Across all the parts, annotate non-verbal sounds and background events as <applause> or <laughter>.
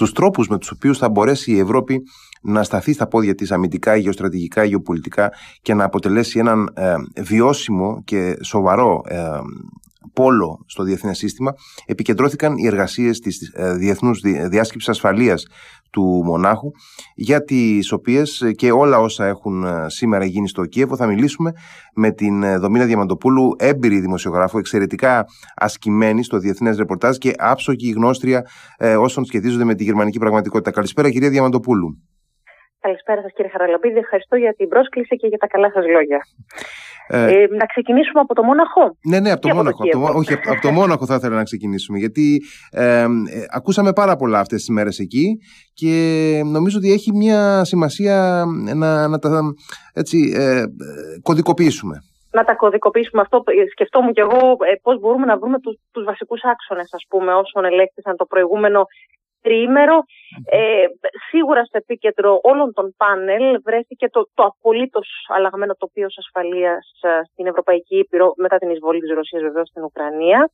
στους τρόπους με τους οποίους θα μπορέσει η Ευρώπη να σταθεί στα πόδια της αμυντικά, γεωστρατηγικά, γεωπολιτικά και να αποτελέσει έναν ε, βιώσιμο και σοβαρό ε, πόλο στο διεθνές σύστημα επικεντρώθηκαν οι εργασίες της ε, Διεθνούς Διάσκεψης Ασφαλείας του Μονάχου για τις οποίες και όλα όσα έχουν ε, σήμερα γίνει στο Κίεβο θα μιλήσουμε με την ε, Δομήνα Διαμαντοπούλου έμπειρη δημοσιογράφο εξαιρετικά ασκημένη στο διεθνές ρεπορτάζ και άψογη γνώστρια όσων σχετίζονται με τη γερμανική πραγματικότητα. Καλησπέρα κυρία Διαμαντοπούλου. Καλησπέρα σας κύριε Χαραλαμπίδη. Ευχαριστώ για την πρόσκληση και για τα καλά σας λόγια. Ε, ε, να ξεκινήσουμε από το Μόναχο. Ναι, ναι, από το Μόναχο. Από το, όχι, από, το Μόναχο θα ήθελα να ξεκινήσουμε. Γιατί ε, ακούσαμε πάρα πολλά αυτές τις μέρες εκεί και νομίζω ότι έχει μια σημασία να, να τα έτσι, κωδικοποιήσουμε. Να τα κωδικοποιήσουμε αυτό. Σκεφτόμουν κι εγώ πώς μπορούμε να βρούμε τους, τους βασικούς άξονες, ας πούμε, όσων ελέγχθησαν το προηγούμενο τριήμερο. Ε, σίγουρα στο επίκεντρο όλων των πάνελ βρέθηκε το, το απολύτως αλλαγμένο τοπίο ασφαλείας ε, στην Ευρωπαϊκή Ήπειρο μετά την εισβολή της Ρωσίας βεβαίως στην Ουκρανία.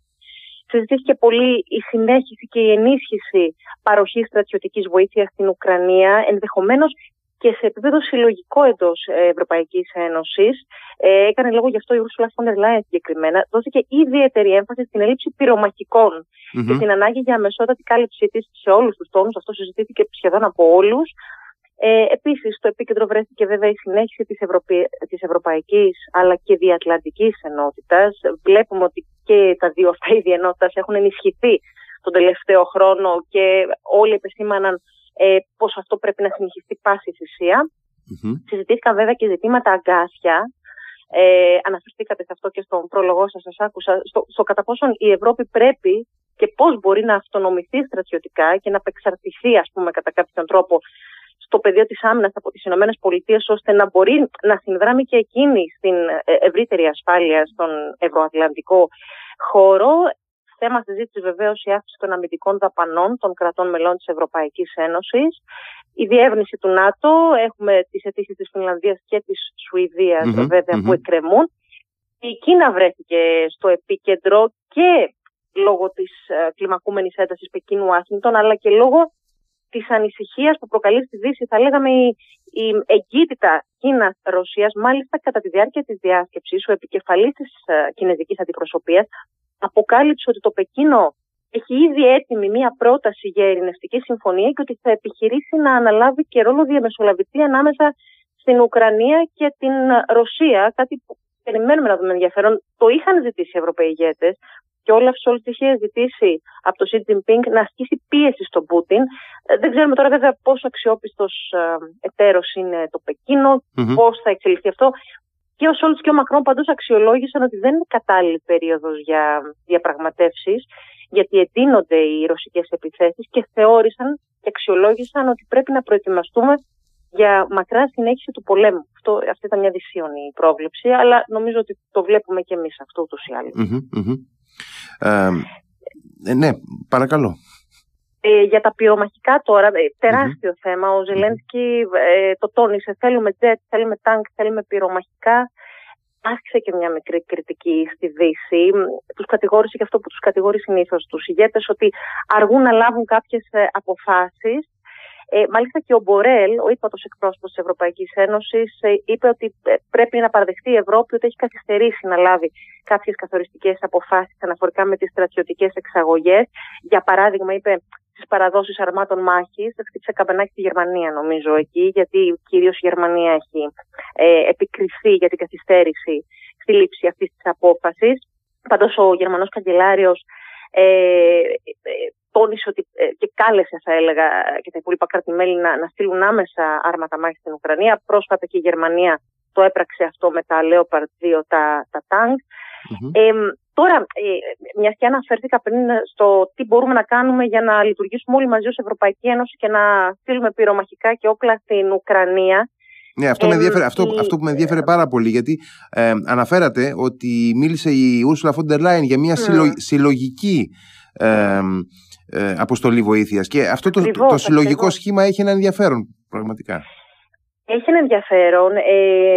Συζητήθηκε πολύ η συνέχιση και η ενίσχυση παροχής στρατιωτικής βοήθειας στην Ουκρανία, ενδεχομένως και σε επίπεδο συλλογικό εντός Ευρωπαϊκής Ένωσης. Ε, έκανε λόγο γι' αυτό η Ursula von der Leyen συγκεκριμένα. Δόθηκε ιδιαίτερη έμφαση στην έλλειψη πυρομαχικών mm-hmm. και την ανάγκη για αμεσότατη κάλυψή της σε όλους τους τόνους. Αυτό συζητήθηκε σχεδόν από όλους. Ε, Επίσης, στο επίκεντρο βρέθηκε βέβαια η συνέχιση της Ευρωπη... της Ευρωπαϊκής αλλά και Διατλαντικής Ενότητας. Βλέπουμε ότι και τα δύο αυτά είδη ενότητας έχουν ενισχυθεί τον τελευταίο χρόνο και όλοι επεσήμαναν ε, πώς αυτό πρέπει να συνεχιστεί πάση θυσία. Mm-hmm. Συζητήθηκαν βέβαια και ζητήματα αγκάσια. Ε, αναφερθήκατε σε αυτό και στον πρόλογό σας, σας άκουσα, στο, στο κατά πόσον η Ευρώπη πρέπει και πώς μπορεί να αυτονομηθεί στρατιωτικά και να απεξαρτηθεί, ας πούμε, κατά κάποιον τρόπο στο πεδίο της άμυνας από τις Ηνωμένες Πολιτείες ώστε να μπορεί να συνδράμει και εκείνη στην ε, ευρύτερη ασφάλεια στον ευρωατλαντικό χώρο. Θέμα συζήτησης βεβαίως η αύξηση των αμυντικών δαπανών των κρατών μελών της Ευρωπαϊκής Ένωσης, η διεύνηση του ΝΑΤΟ. Έχουμε τις αιτήσεις της Φινλανδίας και της σουηδια βεβαια που εκκρεμούν. Η Κίνα βρέθηκε στο επίκεντρο και λόγω της ε, κλιμακούμενης έντασης Πεκίνου Ουάσιγκτον, αλλά και λόγω της ανησυχίας που προκαλεί στη Δύση, θα λέγαμε η, η εγκύτητα Κίνα-Ρωσία, μάλιστα κατά τη διάρκεια της διάσκεψης, ο επικεφαλής της uh, κινέζικης αντιπροσωπείας αποκάλυψε ότι το Πεκίνο έχει ήδη έτοιμη μία πρόταση για ειρηνευτική συμφωνία και ότι θα επιχειρήσει να αναλάβει και ρόλο διαμεσολαβητή ανάμεσα στην Ουκρανία και την Ρωσία, κάτι που περιμένουμε να δούμε ενδιαφέρον. Το είχαν ζητήσει οι Ευρωπαίοι ηγέτες και όλα Σόλτς είχε ζητήσει από το Xi Jinping να ασκήσει πίεση στον Πούτιν. Ε, δεν ξέρουμε τώρα βέβαια πόσο αξιόπιστος ε, εταίρος είναι το Πεκίνο, mm-hmm. πώς θα εξελιχθεί αυτό και ο Σόλτ και ο Μακρόν παντού αξιολόγησαν ότι δεν είναι κατάλληλη περίοδος για διαπραγματεύσεις, γιατί εντείνονται οι ρωσικές επιθέσεις και θεώρησαν και αξιολόγησαν ότι πρέπει να προετοιμαστούμε για μακρά συνέχιση του πολέμου. Αυτό, αυτή ήταν μια δυσίωνη πρόβλεψη, αλλά νομίζω ότι το βλέπουμε και εμείς αυτό ούτως ή άλλως. Ε, ναι, παρακαλώ. Ε, για τα πυρομαχικά τώρα, ε, τεράστιο θέμα. Ο Ζελένσκι ε, το τόνισε. Θέλουμε τζετ, θέλουμε τάγκ, θέλουμε πυρομαχικά. Άρχισε και μια μικρή κριτική στη Δύση. Τους κατηγόρησε και αυτό που τους κατηγορεί συνήθως τους ηγέτες, ότι αργούν να λάβουν κάποιες αποφάσεις. Ε, μάλιστα και ο Μπορέλ, ο ύπατος εκπρόσωπος της Ευρωπαϊκής Ένωσης, ε, είπε ότι πρέπει να παραδεχτεί η Ευρώπη ότι έχει καθυστερήσει να λάβει κάποιες καθοριστικές αποφάσεις αναφορικά με τις στρατιωτικές εξαγωγές. Για παράδειγμα, είπε τις παραδόσεις αρμάτων μάχης. Χτύπησε καμπανάκι στη Γερμανία, νομίζω, εκεί, γιατί κυρίως η Γερμανία έχει ε, επικριθεί για την καθυστέρηση στη λήψη αυτής της απόφασης. Πάντως, ο Γερμανός καγκελάριος ε, ε, τόνισε ότι ε, και κάλεσε, θα έλεγα, και τα υπόλοιπα κράτη-μέλη να, να στείλουν άμεσα άρματα μάχη στην Ουκρανία. Πρόσφατα και η Γερμανία το έπραξε αυτό με τα Leopard 2, τα, τα τάγκ. Τώρα, ε, μιας και αναφέρθηκα πριν στο τι μπορούμε να κάνουμε για να λειτουργήσουμε όλοι μαζί ως Ευρωπαϊκή Ένωση και να στείλουμε πυρομαχικά και όπλα στην Ουκρανία. Ναι, αυτό, με αυτό, αυτό που με ενδιαφέρε πάρα πολύ, γιατί ε, αναφέρατε ότι μίλησε η Ursula von der Leyen για μια συλλογική ε, ε, αποστολή βοήθειας. Και αυτό το, το, συλλογικό σχήμα έχει ένα ενδιαφέρον, πραγματικά. Έχει ένα ενδιαφέρον. Ε,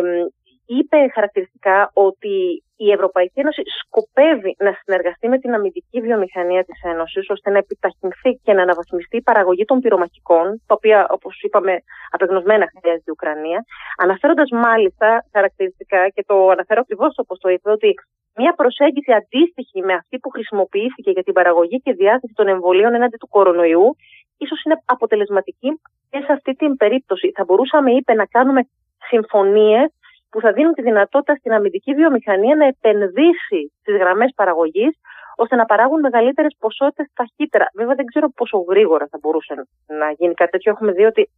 είπε χαρακτηριστικά ότι η Ευρωπαϊκή Ένωση σκοπεύει να συνεργαστεί με την αμυντική βιομηχανία της Ένωσης ώστε να επιταχυνθεί και να αναβαθμιστεί η παραγωγή των πυρομαχικών, τα οποία όπως είπαμε απεγνωσμένα χρειάζεται η Ουκρανία, αναφέροντας μάλιστα χαρακτηριστικά και το αναφέρω ακριβώς όπως το είπε ότι μια προσέγγιση αντίστοιχη με αυτή που χρησιμοποιήθηκε για την παραγωγή και διάθεση των εμβολίων έναντι του κορονοϊού ίσως είναι αποτελεσματική και σε αυτή την περίπτωση. Θα μπορούσαμε, είπε, να κάνουμε συμφωνίες που θα δίνουν τη δυνατότητα στην αμυντική βιομηχανία να επενδύσει στις γραμμές παραγωγής ώστε να παράγουν μεγαλύτερες ποσότητες ταχύτερα. Βέβαια, δεν ξέρω πόσο γρήγορα θα μπορούσε να γίνει κάτι τέτοιο. Έχουμε δει ότι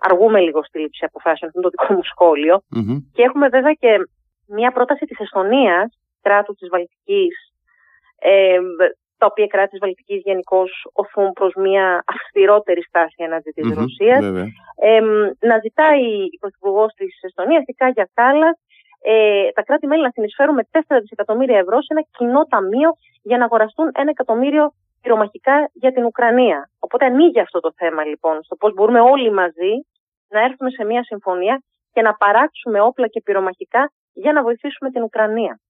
αργούμε λίγο στη λήψη αποφάσεων. Αυτό είναι το δικό μου σχολιο Και έχουμε βέβαια και μια πρόταση της Εσθονίας, κράτους της Βαλτικής, ε, τα οποία κράτη της Βαλτικής γενικώς οθούν προς μια αυστηρότερη στάση εναντί της mm Ρωσίας. να ζητάει η Πρωθυπουργός της Εστονίας, η Κάγια Κάλλας, ε, τα κράτη-μέλη να συνεισφέρουν με 4 δισεκατομμύρια ευρώ σε ένα κοινό ταμείο για να αγοραστούν ένα εκατομμύριο πυρομαχικά για την Ουκρανία. Οπότε ανοίγει αυτό το θέμα λοιπόν, στο πώς μπορούμε όλοι μαζί να έρθουμε σε μια συμφωνία και να παράξουμε όπλα και πυρομαχικά για να βοηθήσουμε την Ουκρανία.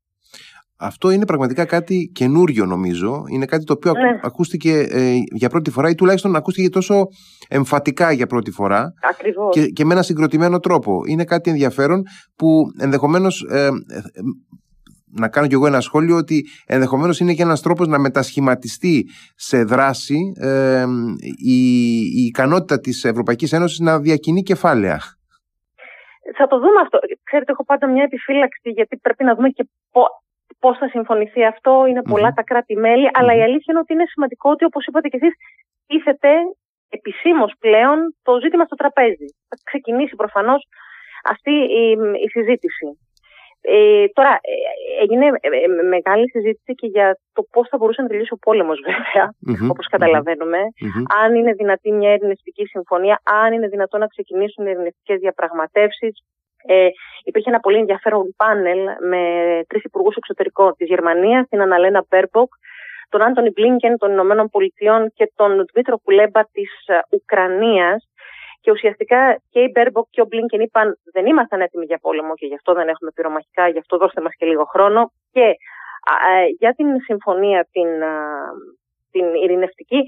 Αυτό είναι πραγματικά κάτι καινούριο νομίζω. Είναι κάτι το οποίο ναι. ακούστηκε ε, για πρώτη φορά ή τουλάχιστον ακούστηκε τόσο εμφατικά για πρώτη φορά. Ακριβώς. Και, και με ένα συγκροτημένο τρόπο. Είναι κάτι ενδιαφέρον που ενδεχομένως ε, ε, να κάνω κι εγώ ένα σχόλιο ότι ενδεχομένως είναι και ένας τρόπος να μετασχηματιστεί σε δράση η, η ικανότητα της Ευρωπαϊκής Ένωσης να διακινεί κεφάλαια. Θα το δούμε αυτό. Ξέρετε, έχω πάντα μια επιφύλαξη γιατί πρέπει να δούμε και Πώς θα συμφωνηθεί αυτό, είναι τα κράτη-μέλη, αλλά η αλήθεια είναι ότι είναι σημαντικό ότι, όπως είπατε και εσείς, τίθεται επισήμως πλέον το ζήτημα στο τραπέζι. Θα ξεκινήσει προφανώς αυτή η, η συζήτηση. Ε, τώρα, ε, έγινε ε, ε, μεγάλη συζήτηση και για το πώς θα μπορούσε να τελειώσει ο πόλεμος, βέβαια, mm-hmm, όπως καταλαβαίνουμε. Αν είναι δυνατή μια ειρηνευτική συμφωνία, αν είναι δυνατό να ξεκινήσουν ειρηνευτικές διαπραγματεύσεις. Ε, υπήρχε ένα πολύ ενδιαφέρον πάνελ με τρεις υπουργούς εξωτερικών της Γερμανίας, την Αναλένα Μπέρμποκ, τον Άντωνι Μπλίνκεν των Ηνωμένων Πολιτειών και τον Δημήτρο Κουλέμπα της ε, Ουκρανίας. Και ουσιαστικά και η Μπέρμποκ και ο Μπλίνκεν είπαν δεν ήμασταν έτοιμοι για πόλεμο και γι' αυτό δεν έχουμε πυρομαχικά, γι' αυτό δώστε μας και λίγο χρόνο. Και ε, για την συμφωνία την, την ειρηνευτική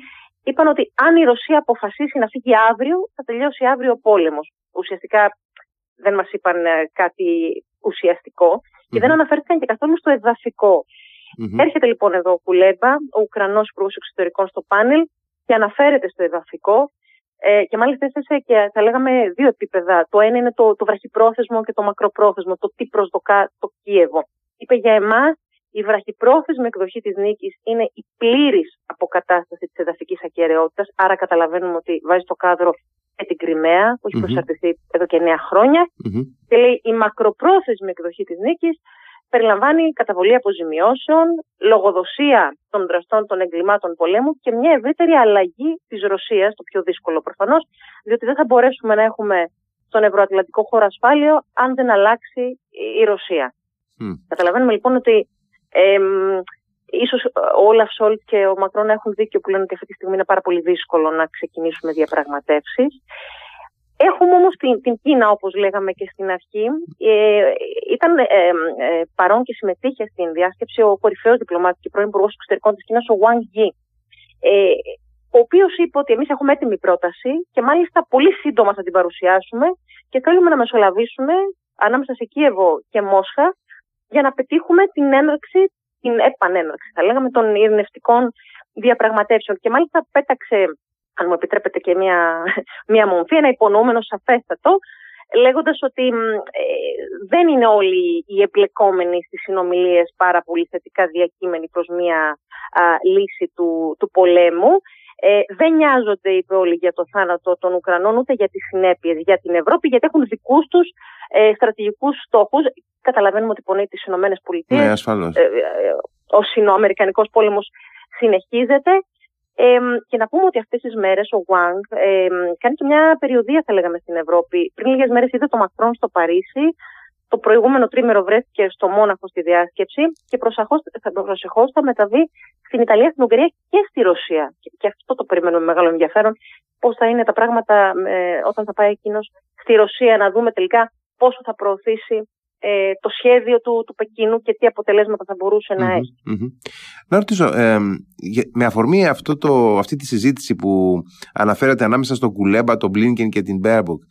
είπαν ότι αν η Ρωσία αποφασίσει να φύγει αύριο θα τελειώσει αύριο ο πόλεμος. Ουσιαστικά δεν μας είπαν ε, κάτι και δεν αναφέρθηκαν και καθόλου στο εδαφικό Έρχεται λοιπόν εδώ ο Κουλέμπα, ο Ουκρανός Υπουργός Εξωτερικών στο πάνελ και αναφέρεται στο εδαφικό ε, και μάλιστα έθεσε και θα λέγαμε δύο επίπεδα. Το ένα είναι το, το βραχυπρόθεσμο και το μακροπρόθεσμο, το τι προσδοκά το Κίεβο. Είπε για εμάς η βραχυπρόθεσμη εκδοχή της νίκης είναι η πλήρης αποκατάσταση της εδαφικής ακαιρεότητας, άρα καταλαβαίνουμε ότι βάζει το κάδρο και την Κρυμαία, που έχει προσαρτηθεί εδώ και 9 χρόνια. Και λέει η μακροπρόθεσμη εκδοχή της νίκης περιλαμβάνει καταβολή αποζημιώσεων, λογοδοσία των δραστών των εγκλημάτων πολέμου και μια ευρύτερη αλλαγή της Ρωσίας, το πιο δύσκολο προφανώς, διότι δεν θα μπορέσουμε να έχουμε στον ευρωατλαντικό χώρο ασφάλειο αν δεν αλλάξει η Ρωσία. Καταλαβαίνουμε λοιπόν ότι ε, ίσως ο Όλαφ Σόλτ και ο Μακρόν έχουν δίκιο που λένε ότι αυτή τη στιγμή είναι πάρα πολύ δύσκολο να ξεκινήσουμε διαπραγματεύσεις. Έχουμε όμως την, την Κίνα, όπως λέγαμε και στην αρχή. Ε, ήταν ε, ε, παρόν και συμμετείχε στην διάσκεψη ο κορυφαίος διπλωμάτης και πρώην Υπουργός Εξωτερικών της Κίνας, ο Wang Yi. Ε, ο οποίος είπε ότι εμείς έχουμε έτοιμη πρόταση και μάλιστα πολύ σύντομα θα την παρουσιάσουμε και θέλουμε να μεσολαβήσουμε ανάμεσα σε Κίεβο και Μόσχα για να πετύχουμε την έναρξη, την επανέναρξη, θα λέγαμε, των ειρηνευτικών διαπραγματεύσεων. Και μάλιστα πέταξε, αν μου επιτρέπετε και μια, μια μομφή, ένα υπονοούμενο σαφέστατο, λέγοντας ότι ε, δεν είναι όλοι οι εμπλεκόμενοι στις συνομιλίες πάρα πολύ θετικά διακείμενοι προς μια λύση του, του πολέμου. Ε, δεν νοιάζονται, είπε όλοι, για το θάνατο των Ουκρανών, ούτε για τις συνέπειες για την Ευρώπη, γιατί έχουν δικούς τους ε, στρατηγικούς στόχους. Καταλαβαίνουμε ότι πονεί τις Ηνωμένες Πολιτείες. Ναι, ασφαλώς. Ε, ε, ο συνοαμερικανικός πόλεμος συνεχίζεται. Ε, και να πούμε ότι αυτές τις μέρες ο Wang ε, κάνει και μια περιοδία, θα λέγαμε, στην Ευρώπη. Πριν λίγες μέρες είδε το Μακρόν στο Παρίσι, το προηγούμενο τρίμερο βρέθηκε στο Μόναχο στη διάσκεψη και προσεχώς θα μεταβεί στην Ιταλία, στην Ουγγαρία και στη Ρωσία. Και αυτό το περιμένουμε με μεγάλο ενδιαφέρον. Πώς θα είναι τα πράγματα ε, όταν θα πάει εκείνος στη Ρωσία, να δούμε τελικά πόσο θα προωθήσει ε, το σχέδιο του, του Πεκίνου και τι αποτελέσματα θα μπορούσε να εχει Να ρωτήσω, με αφορμή αυτό το, αυτή τη συζήτηση που αναφέρατε ανάμεσα στον Κουλέμπα, τον Μπλίνκεν και την Μπέρμποκ,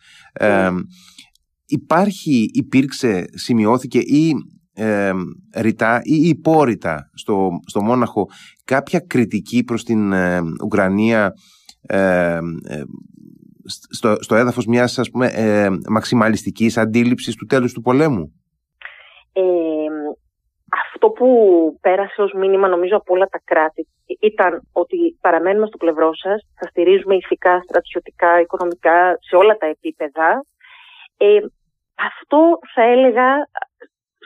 υπάρχει, υπήρξε, σημειώθηκε ή ε, ρητά ή υπόρρητα στο, στο Μόναχο κάποια κριτική προς την ε, Ουκρανία ε, στο, στο έδαφος μιας ας πούμε ε, μαξιμαλιστικής αντίληψης του τέλους του πολέμου; αυτό που πέρασε ως μήνυμα νομίζω από όλα τα κράτη ήταν ότι παραμένουμε στο πλευρό σας, θα στηρίζουμε ηθικά, στρατιωτικά, οικονομικά σε όλα τα επίπεδα. Αυτό θα έλεγα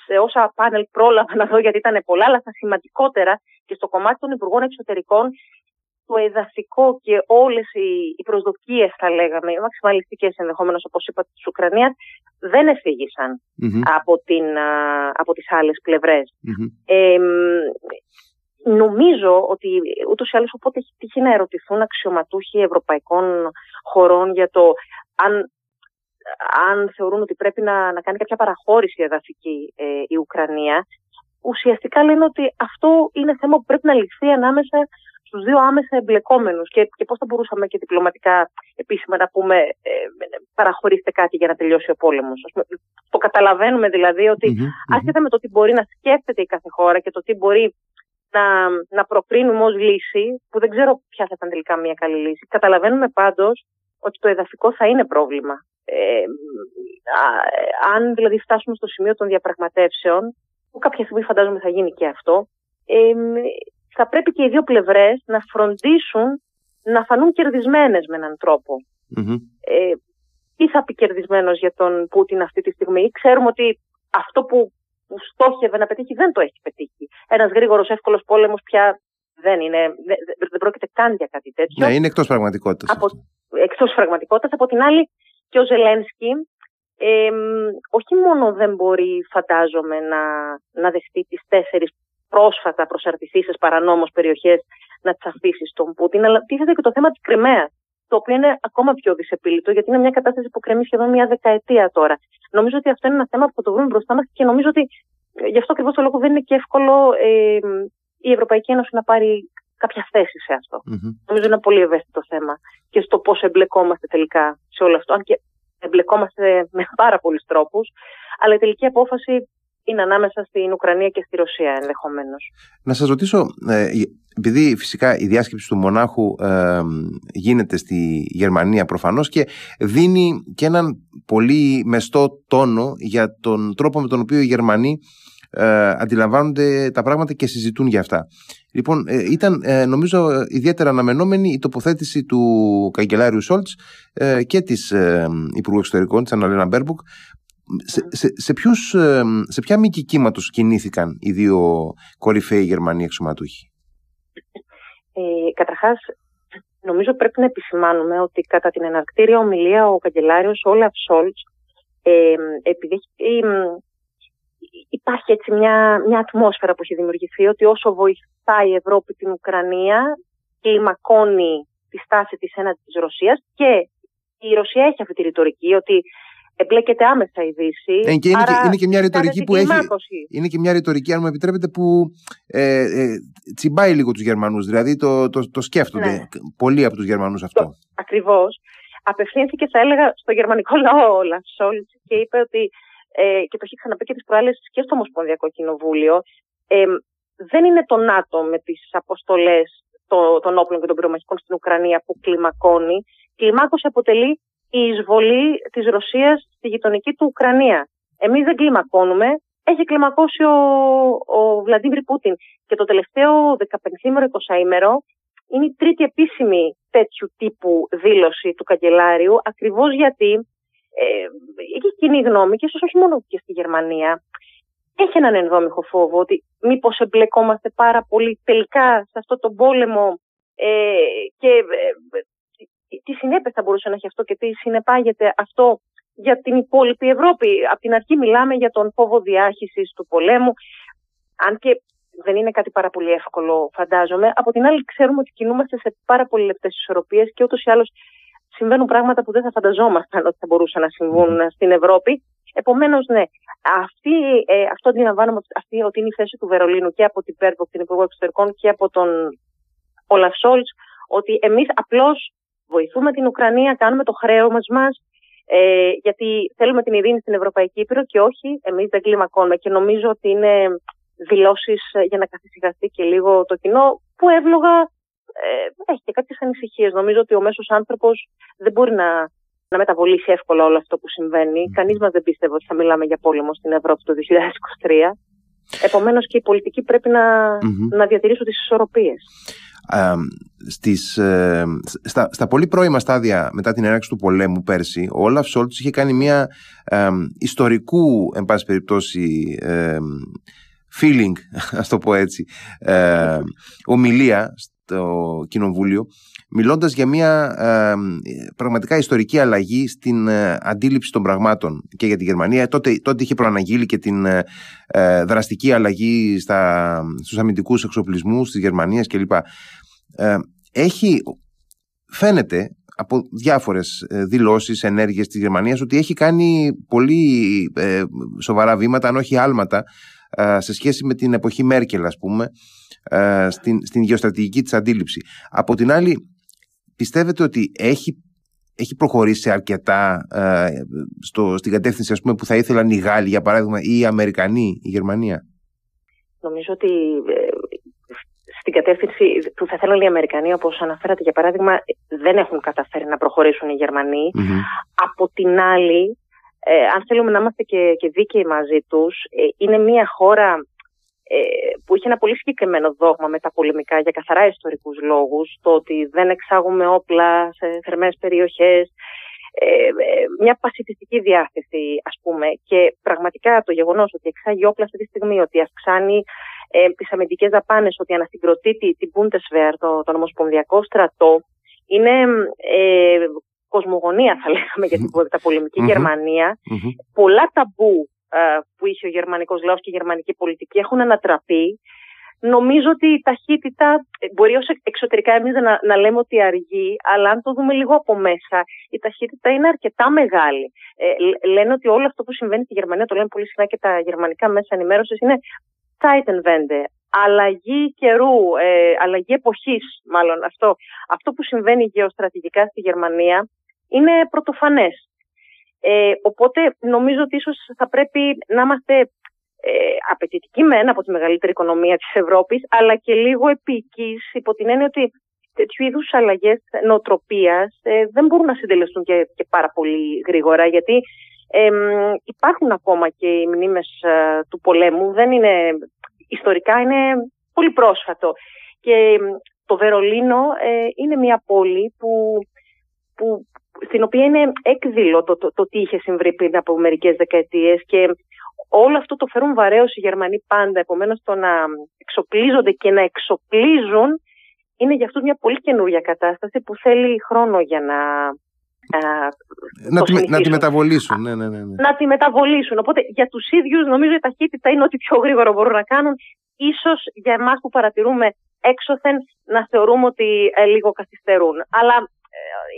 σε όσα πάνελ πρόλαβα να δω γιατί ήταν πολλά, αλλά στα σημαντικότερα και στο κομμάτι των Υπουργών Εξωτερικών το εδαφικό και όλες οι, οι προσδοκίες θα λέγαμε, οι μαξιμαλιστικές ενδεχομένως όπως είπα της Ουκρανίας δεν εφηγησαν από, την, από τις άλλες νομίζω ότι ούτως ή άλλως όποτε έχει τύχει να ερωτηθούν αξιωματούχοι ευρωπαϊκών χωρών για το αν αν θεωρούν ότι πρέπει να, να κάνει κάποια παραχώρηση εδαφική ε, η Ουκρανία, ουσιαστικά λένε ότι αυτό είναι θέμα που πρέπει να λυθεί ανάμεσα στους δύο άμεσα εμπλεκόμενους και, και πώς θα μπορούσαμε και διπλωματικά επίσημα να πούμε ε, παραχωρήστε κάτι για να τελειώσει ο πόλεμος. Το καταλαβαίνουμε δηλαδή ότι mm-hmm, άσχετα με το τι μπορεί να σκέφτεται η κάθε χώρα και το τι μπορεί να, να προκρίνουμε ως λύση, που δεν ξέρω ποια θα ήταν τελικά μια καλή λύση, καταλαβαίνουμε πάντως ότι το εδαφικό θα είναι πρόβλημα. Ε, αν δηλαδή φτάσουμε στο σημείο των διαπραγματεύσεων, που κάποια στιγμή φαντάζομαι θα γίνει και αυτό, ε, θα πρέπει και οι δύο πλευρές να φροντίσουν να φανούν κερδισμένες με έναν Ε, τι θα πει κερδισμένος για τον Πούτιν αυτή τη στιγμή; Ξέρουμε ότι αυτό που, που στόχευε να πετύχει δεν το έχει πετύχει. Ένας γρήγορος εύκολος πόλεμος πια δεν είναι, δεν, δεν πρόκειται καν για κάτι τέτοιο. Ναι, είναι εκτός πραγματικότητας. Από, εκτός πραγματικότητας. Από την άλλη, και ο Ζελένσκι ε, όχι μόνο δεν μπορεί, φαντάζομαι, να, να δεχτεί τις τέσσερις πρόσφατα προσαρτηθήσεις παρανόμως περιοχές να τις αφήσει στον Πούτιν, αλλά τίθεται και το θέμα της Κρυμαίας, το οποίο είναι ακόμα πιο δυσεπίλητο, γιατί είναι μια κατάσταση που κρεμεί σχεδόν μια δεκαετία τώρα. Νομίζω ότι αυτό είναι ένα θέμα που θα το βρούμε μπροστά μας και νομίζω ότι ε, γι' αυτό ακριβώς το λόγο δεν είναι και εύκολο ε, η Ευρωπαϊκή Ένωση να πάρει κάποια θέση σε αυτό. Mm-hmm. Νομίζω είναι ένα πολύ ευαίσθητο θέμα και στο πώς εμπλεκόμαστε τελικά σε όλο αυτό. Αν και εμπλεκόμαστε με πάρα πολλούς τρόπους, αλλά η τελική απόφαση είναι ανάμεσα στην Ουκρανία και στη Ρωσία ενδεχομένως. Να σας ρωτήσω, ε, επειδή φυσικά η διάσκεψη του μονάχου ε, γίνεται στη Γερμανία προφανώς και δίνει και έναν πολύ μεστό τόνο για τον τρόπο με τον οποίο οι Γερμανοί ε, αντιλαμβάνονται τα πράγματα και συζητούν για αυτά. Λοιπόν, ε, ήταν ε, νομίζω ιδιαίτερα αναμενόμενη η τοποθέτηση του καγκελάριου Σόλτς ε, και της Υπουργού Εξωτερικών, της Αναλένα Μπέρμπουκ. Σε, σε, σε, ποιους, σε ποια μήκη κύματος κινήθηκαν οι δύο κορυφαίοι Γερμανοί εξωματούχοι. Ε, Καταρχάς, νομίζω πρέπει να επισημάνουμε ότι κατά την εναρκτήρια ομιλία ο καγκελάριος Όλαφ Σόλτς, ε, επειδή έχει υπάρχει έτσι μια, μια ατμόσφαιρα που έχει δημιουργηθεί ότι όσο βοηθάει η Ευρώπη την Ουκρανία κλιμακώνει τη στάση της έναντι της Ρωσίας και η Ρωσία έχει αυτή τη ρητορική ότι εμπλέκεται άμεσα η Δύση. Ε, και είναι, και, είναι και μια ρητορική που έχει. Είναι και μια ρητορική, αν μου επιτρέπετε, που ε, ε, τσιμπάει λίγο τους Γερμανούς. Δηλαδή το, το, το σκέφτονται ναι. πολλοί από τους Γερμανούς αυτό. Ακριβώς. Απευθύνθηκε, θα έλεγα, στο γερμανικό λαό όλα Σόλτ και είπε ότι ε, και το έχει ξαναπεί και τις προάλλες και στο Ομοσπονδιακό Κοινοβούλιο, ε, δεν είναι το ΝΑΤΟ με τις αποστολές το, των όπλων και των πυρομαχικών στην Ουκρανία που κλιμακώνει. Κλιμάκωση αποτελεί η εισβολή της Ρωσίας στη γειτονική του Ουκρανία. Εμείς δεν κλιμακώνουμε. Έχει κλιμακώσει ο, ο Βλαντίμιρ Πούτιν. Και το τελευταίο 15ήμερο, 20ήμερο είναι η τρίτη επίσημη τέτοιου τύπου δήλωση του καγκελάριου, ακριβώς γιατί ε, η κοινή γνώμη και ίσως όχι μόνο και στη Γερμανία έχει έναν ενδόμηχο φόβο ότι μήπως εμπλεκόμαστε πάρα πολύ τελικά σε αυτό το πόλεμο ε, και ε, τι συνέπειες θα μπορούσε να έχει αυτό και τι συνεπάγεται αυτό για την υπόλοιπη Ευρώπη. Από την αρχή μιλάμε για τον φόβο διάχυσης του πολέμου, αν και δεν είναι κάτι πάρα πολύ εύκολο φαντάζομαι. Από την άλλη ξέρουμε ότι κινούμαστε σε πάρα πολύ λεπτές ισορροπίες και ούτως ή άλλως συμβαίνουν πράγματα που δεν θα φανταζόμασταν ότι θα μπορούσαν να συμβούν στην Ευρώπη. Επομένως, ναι, αυτή, ε, αυτό αντιλαμβάνομαι αυτή, ότι είναι η θέση του Βερολίνου και από την Πέρβοκ, την Υπουργό Εξωτερικών και από τον Όλαφ Σόλτς, ότι εμείς απλώς βοηθούμε την Ουκρανία, κάνουμε το χρέος μας, ε, γιατί θέλουμε την ειρήνη στην Ευρωπαϊκή Ήπειρο και όχι, εμείς δεν κλιμακώνουμε. Και νομίζω ότι είναι δηλώσεις ε, για να καθησυχαστεί και λίγο το κοινό, που εύλογα ε, έχει και κάποιες ανησυχίες. Νομίζω ότι ο μέσος άνθρωπος δεν μπορεί να, να μεταβολήσει εύκολα όλο αυτό που συμβαίνει. Mm. Κανείς μας δεν πίστευε ότι θα μιλάμε για πόλεμο στην Ευρώπη το 2023. Επομένως και οι πολιτικοί πρέπει να, mm-hmm. να διατηρήσουν τις ισορροπίες. Στις, ε, στα, στα πολύ πρώιμα στάδια μετά την έναρξη του πολέμου πέρσι ο Όλαφ Σόλτς είχε κάνει μια ε, ιστορικού εν πάση περιπτώσει ε, feeling <laughs> ας το πω έτσι ε, ομιλία στο κοινοβούλιο μιλώντας για μια πραγματικά ιστορική αλλαγή στην ε, αντίληψη των πραγμάτων και για τη Γερμανία. Τότε, τότε είχε προαναγγείλει και την ε, ε, δραστική αλλαγή στα, στους αμυντικούς εξοπλισμούς της Γερμανίας κλπ. έχει, φαίνεται από διάφορες δηλώσεις, ενέργειες της Γερμανίας ότι έχει κάνει πολύ σοβαρά βήματα, αν όχι άλματα, σε σχέση με την εποχή Μέρκελ, ας πούμε, στην, στην γεωστρατηγική της αντίληψη. Από την άλλη, πιστεύετε ότι έχει, έχει προχωρήσει αρκετά ε, στο, στην κατεύθυνση ας πούμε, που θα ήθελαν οι Γάλλοι, για παράδειγμα, ή οι Αμερικανοί, η Γερμανία; Νομίζω ότι ε, στην κατεύθυνση που θα θέλουν οι Αμερικανοί, όπως αναφέρατε για παράδειγμα, δεν έχουν καταφέρει να προχωρήσουν οι γερμανοι Από την άλλη, ε, αν θέλουμε να είμαστε και, και δίκαιοι μαζί τους, είναι μια χώρα ε, που είχε ένα πολύ συγκεκριμένο δόγμα με τα πολεμικά για καθαρά ιστορικούς λόγους, το ότι δεν εξάγουμε όπλα σε θερμές περιοχές, ε, ε, μια πασιφιστική διάθεση ας πούμε. Και πραγματικά το γεγονός ότι εξάγει όπλα αυτή τη στιγμή, ότι αυξάνει ε, τις αμυντικές δαπάνες, ότι ανασυγκροτεί την Bundeswehr, το, τον Ομοσπονδιακό στρατό, είναι ε, κοσμογονία θα λέγαμε για την πολεμική Γερμανία. Πολλά ταμπού ε, που είχε ο γερμανικός λαός και η γερμανική πολιτική έχουν ανατραπεί. Νομίζω ότι η ταχύτητα, ε, μπορεί ως εξωτερικά εμείς να, να λέμε ότι αργεί, αλλά αν το δούμε λίγο από μέσα, η ταχύτητα είναι αρκετά μεγάλη. Ε, λένε ότι όλο αυτό που συμβαίνει στη Γερμανία, το λένε πολύ συχνά και τα γερμανικά μέσα ενημέρωσης, είναι Zeitenwende, αλλαγή καιρού, ε, αλλαγή εποχής μάλλον αυτό. Αυτό που συμβαίνει γεωστρατηγικά στη Γερμανία είναι πρωτοφανές. Ε, οπότε νομίζω ότι ίσως θα πρέπει να είμαστε ε, απαιτητικοί μεν από τη μεγαλύτερη οικονομία της Ευρώπης, αλλά και λίγο επίκης υπό την έννοια ότι τέτοιου είδους αλλαγές νοοτροπίας ε, δεν μπορούν να συντελεστούν και, και πάρα πολύ γρήγορα, γιατί ε, υπάρχουν ακόμα και οι μνήμες ε, του πολέμου, δεν είναι, ιστορικά είναι πολύ πρόσφατο. Και το Βερολίνο ε, είναι μια πόλη που, που στην οποία είναι έκδηλο το, το, το, τι είχε συμβεί πριν από μερικές δεκαετίες και όλο αυτό το φέρουν βαρέως οι Γερμανοί πάντα. Επομένως, το να εξοπλίζονται και να εξοπλίζουν είναι για αυτούς μια πολύ καινούργια κατάσταση που θέλει χρόνο για να. να, τη, να τη μεταβολήσουν. Ναι, ναι, ναι, ναι. Να τη μεταβολήσουν. Οπότε για τους ίδιους, νομίζω η ταχύτητα είναι ό,τι πιο γρήγορο μπορούν να κάνουν. Ίσως για εμάς που παρατηρούμε έξωθεν να θεωρούμε ότι ε, λίγο καθυστερούν. Αλλά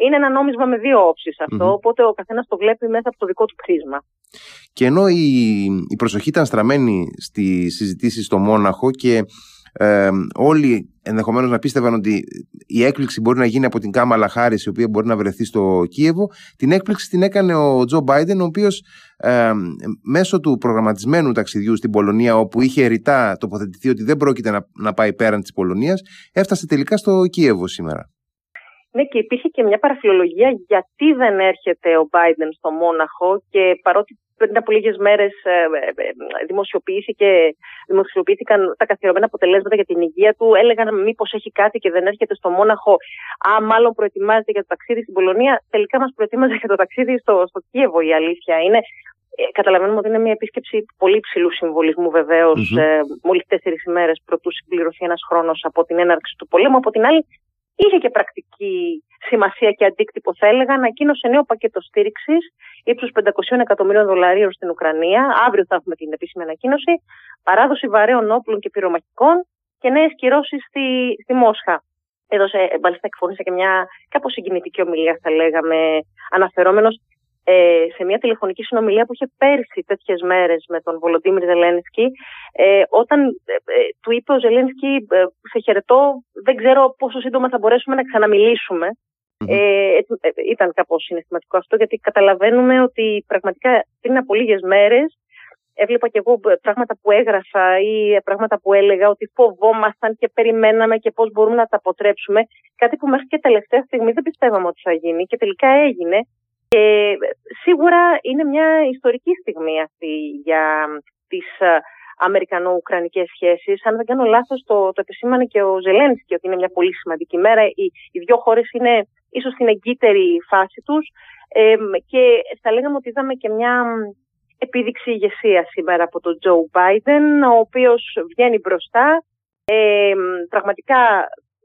είναι ένα νόμισμα με δύο όψεις οπότε ο καθένας το βλέπει μέσα από το δικό του πρίσμα. Και ενώ η, η προσοχή ήταν στραμμένη στη συζητήσεις στο Μόναχο και ε, όλοι ενδεχομένως να πίστευαν ότι η έκπληξη μπορεί να γίνει από την Κάμαλα Χάρης η οποία μπορεί να βρεθεί στο Κίεβο την έκπληξη την έκανε ο Τζο Μπάιντεν ο οποίος ε, μέσω του προγραμματισμένου ταξιδιού στην Πολωνία όπου είχε ρητά τοποθετηθεί ότι δεν πρόκειται να, να πάει πέραν της Πολωνίας έφτασε τελικά στο Κίεβο σήμερα. Ναι, και υπήρχε και μια παραφιλολογία γιατί δεν έρχεται ο Biden στο Μόναχο και παρότι πριν από λίγες μέρες ε, ε, ε, δημοσιοποιήθηκαν τα καθιερωμένα αποτελέσματα για την υγεία του, έλεγαν μήπως έχει κάτι και δεν έρχεται στο Μόναχο. Α, μάλλον προετοιμάζεται για το ταξίδι στην Πολωνία. Τελικά μας προετοίμαζε για το ταξίδι στο, στο Κίεβο, η αλήθεια είναι. καταλαβαίνουμε ότι είναι μια επίσκεψη πολύ ψηλού συμβολισμού βεβαίως, mm-hmm. ε, μόλις τέσσερις ημέρες πρωτού συμπληρωθεί ένας χρόνος από την έναρξη του πολέμου. Από την άλλη, είχε και πρακτική σημασία και αντίκτυπο, θα έλεγα, ανακοίνωσε νέο πακέτο στήριξης ύψους 500 εκατομμυρίων δολαρίων στην Ουκρανία. Αύριο θα έχουμε την επίσημη ανακοίνωση. Παράδοση βαρέων όπλων και πυρομαχικών και νέες κυρώσεις στη, στη Μόσχα. Έδωσε, μάλιστα, εκφώνησε και μια κάπως συγκινητική ομιλία, θα λέγαμε, αναφερόμενος ε, σε μια τηλεφωνική συνομιλία που είχε πέρσι τέτοιες μέρες με τον Βολοντίμιρ Ζελένσκι, ε, όταν ε, ε, του είπε ο Ζελένσκι, ε, σε χαιρετώ, δεν ξέρω πόσο σύντομα θα μπορέσουμε να ξαναμιλήσουμε. Ε, ήταν κάπως συναισθηματικό αυτό γιατί καταλαβαίνουμε ότι πραγματικά πριν από λίγες μέρες έβλεπα και εγώ πράγματα που έγραφα ή πράγματα που έλεγα ότι φοβόμασταν και περιμέναμε και πώς μπορούμε να τα αποτρέψουμε. Κάτι που μέχρι και τελευταία στιγμή δεν πιστεύαμε ότι θα γίνει και τελικά έγινε. Και σίγουρα είναι μια ιστορική στιγμή αυτή για τις Αμερικανο-Ουκρανικές σχέσεις. Αν δεν κάνω λάθος, το, το επισήμανε και ο Ζελένσκι ότι είναι μια πολύ σημαντική μέρα. Οι, οι δύο χώρες είναι ίσως στην εγκύτερη φάση τους. Ε, και θα λέγαμε ότι είδαμε και μια επίδειξη ηγεσία σήμερα από τον Τζο Μπάιντεν, ο οποίος βγαίνει μπροστά. Ε, πραγματικά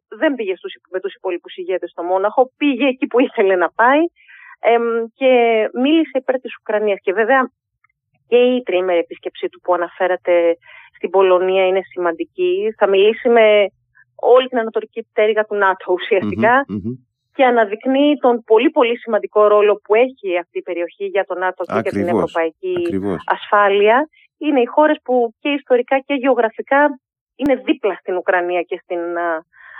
δεν πήγε στους, με τους υπόλοιπους ηγέτες στο Μόναχο, πήγε εκεί που ήθελε να πάει ε, και μίλησε υπέρ της Ουκρανίας. Και βέβαια και η τριήμερη επίσκεψή του που αναφέρατε στην Πολωνία είναι σημαντική. Θα μιλήσει με όλη την ανατολική πτέρυγα του ΝΑΤΟ ουσιαστικα και αναδεικνύει τον πολύ πολύ σημαντικό ρόλο που έχει αυτή η περιοχή για το ΝΑΤΟ και για την ευρωπαϊκή ασφάλεια. Είναι οι χώρες που και ιστορικά και γεωγραφικά είναι δίπλα στην Ουκρανία και στην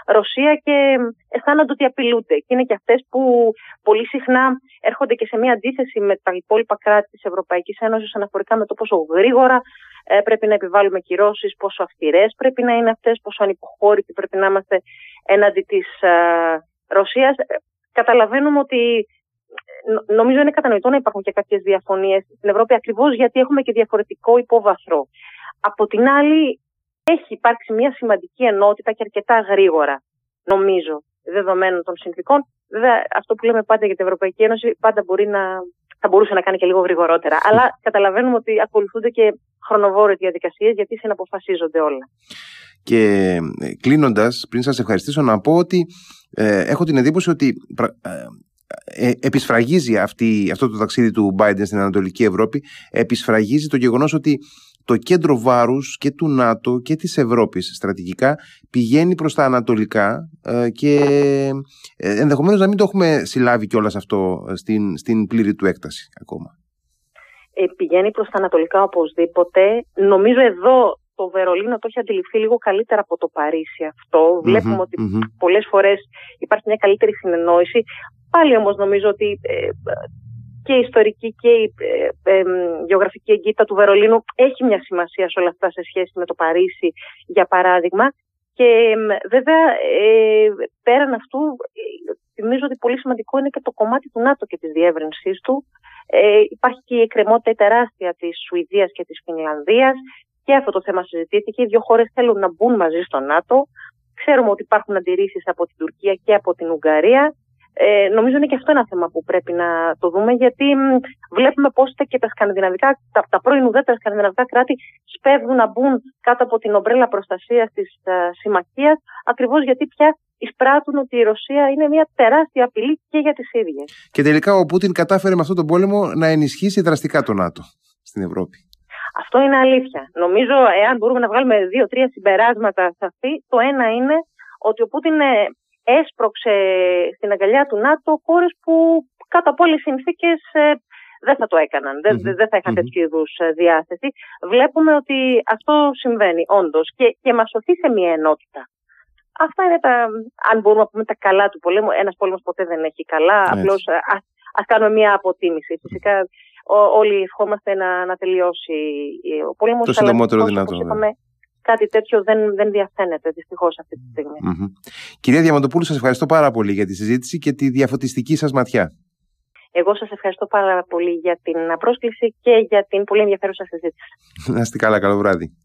Ρωσία και αισθάνονται ότι απειλούνται. Και είναι και αυτές που πολύ συχνά έρχονται και σε μια αντίθεση με τα υπόλοιπα κράτη της Ευρωπαϊκής Ένωσης αναφορικά με το πόσο γρήγορα ε, πρέπει να επιβάλλουμε κυρώσεις, πόσο αυστηρές πρέπει να είναι αυτές, πόσο ανυποχώρητοι πρέπει να είμαστε έναντι της ε, Ρωσίας. Ε, καταλαβαίνουμε ότι νομίζω είναι κατανοητό να υπάρχουν και κάποιες διαφωνίες στην Ευρώπη ακριβώς γιατί έχουμε και διαφορετικό υπόβαθρο. Από την άλλη, έχει υπάρξει μια σημαντική ενότητα και αρκετά γρήγορα, νομίζω, δεδομένων των συνθήκων. Βέβαια, αυτό που λέμε πάντα για την Ευρωπαϊκή Ένωση πάντα μπορεί να, θα μπορούσε να κάνει και λίγο γρηγορότερα. Αλλά καταλαβαίνουμε ότι ακολουθούνται και χρονοβόρες διαδικασίες γιατί συναποφασίζονται όλα. Και ε, κλείνοντας, πριν σας ευχαριστήσω, να πω ότι ε, έχω την εντύπωση ότι ε, ε, επισφραγίζει αυτή, αυτό το ταξίδι του Biden στην Ανατολική Ευρώπη, επισφραγίζει το γεγονός ότι το κέντρο βάρους και του ΝΑΤΟ και της Ευρώπης στρατηγικά πηγαίνει προς τα ανατολικά ε, και ε, ενδεχομένως να μην το έχουμε συλλάβει κιόλας αυτό στην, στην πλήρη του έκταση ακόμα. Ε, πηγαίνει προς τα ανατολικά οπωσδήποτε. Νομίζω εδώ το Βερολίνο το έχει αντιληφθεί λίγο καλύτερα από το Παρίσι αυτό. Βλέπουμε ότι mm πολλές φορές υπάρχει μια καλύτερη συνεννόηση. Πάλι όμως νομίζω ότι και η ιστορική και η ε, ε, γεωγραφική εγκύτητα του Βερολίνου έχει μια σημασία σε όλα αυτά σε σχέση με το Παρίσι, για παράδειγμα. Και βέβαια, ε, πέραν αυτού, θυμίζω ότι πολύ σημαντικό είναι και το κομμάτι του ΝΑΤΟ και της διεύρυνσής του. Ε, υπάρχει και η εκκρεμότητα τεράστια της Σουηδίας και της Φινλανδίας και αυτό το θέμα συζητήθηκε. Οι δύο χώρες θέλουν να μπουν μαζί στο ΝΑΤΟ. Ξέρουμε ότι υπάρχουν αντιρρήσεις από την Τουρκία και από την Ουγγαρία. Ε, νομίζω είναι και αυτό ένα θέμα που πρέπει να το δούμε, γιατί βλέπουμε πώς και τα σκανδιναβικά, τα, τα πρώην ουδέτερα σκανδιναβικά κράτη σπέβδουν να μπουν κάτω από την ομπρέλα προστασίας της uh, συμμαχίας, ακριβώς γιατί πια εισπράττουν ότι η Ρωσία είναι μια τεράστια απειλή και για τις ίδιες. Και τελικά ο Πούτιν κατάφερε με αυτόν τον πόλεμο να ενισχύσει δραστικά το ΝΑΤΟ στην Ευρώπη. Αυτό είναι αλήθεια. Νομίζω, εάν μπορούμε να βγάλουμε δύο-τρία συμπεράσματα σε αυτή, το ένα είναι ότι ο Πούτιν ε, έσπρωξε στην αγκαλιά του ΝΑΤΟ χώρες που κάτω από όλες συνθήκες ε, δεν θα το έκαναν, δεν, δεν θα είχαν τέτοιου είδους ε, διάθεση. Βλέπουμε ότι αυτό συμβαίνει όντως και, και μας οθεί σε μια ενότητα. Αυτά είναι τα, αν μπορούμε να πούμε, τα καλά του πολέμου. Ένας πόλεμος ποτέ δεν έχει καλά. Απλώς ας κάνουμε μια αποτίμηση. Φυσικά όλοι ευχόμαστε να, να τελειώσει ο πόλεμος. Το συντομότερο δυνατό κάτι τέτοιο δεν, δεν διαφαίνεται δυστυχώς αυτή τη στιγμη Κυρία Διαμαντοπούλου, σας ευχαριστώ πάρα πολύ για τη συζήτηση και τη διαφωτιστική σας ματιά. Εγώ σας ευχαριστώ πάρα πολύ για την πρόσκληση και για την πολύ ενδιαφέρουσα συζήτηση. Να είστε καλά, καλό βράδυ.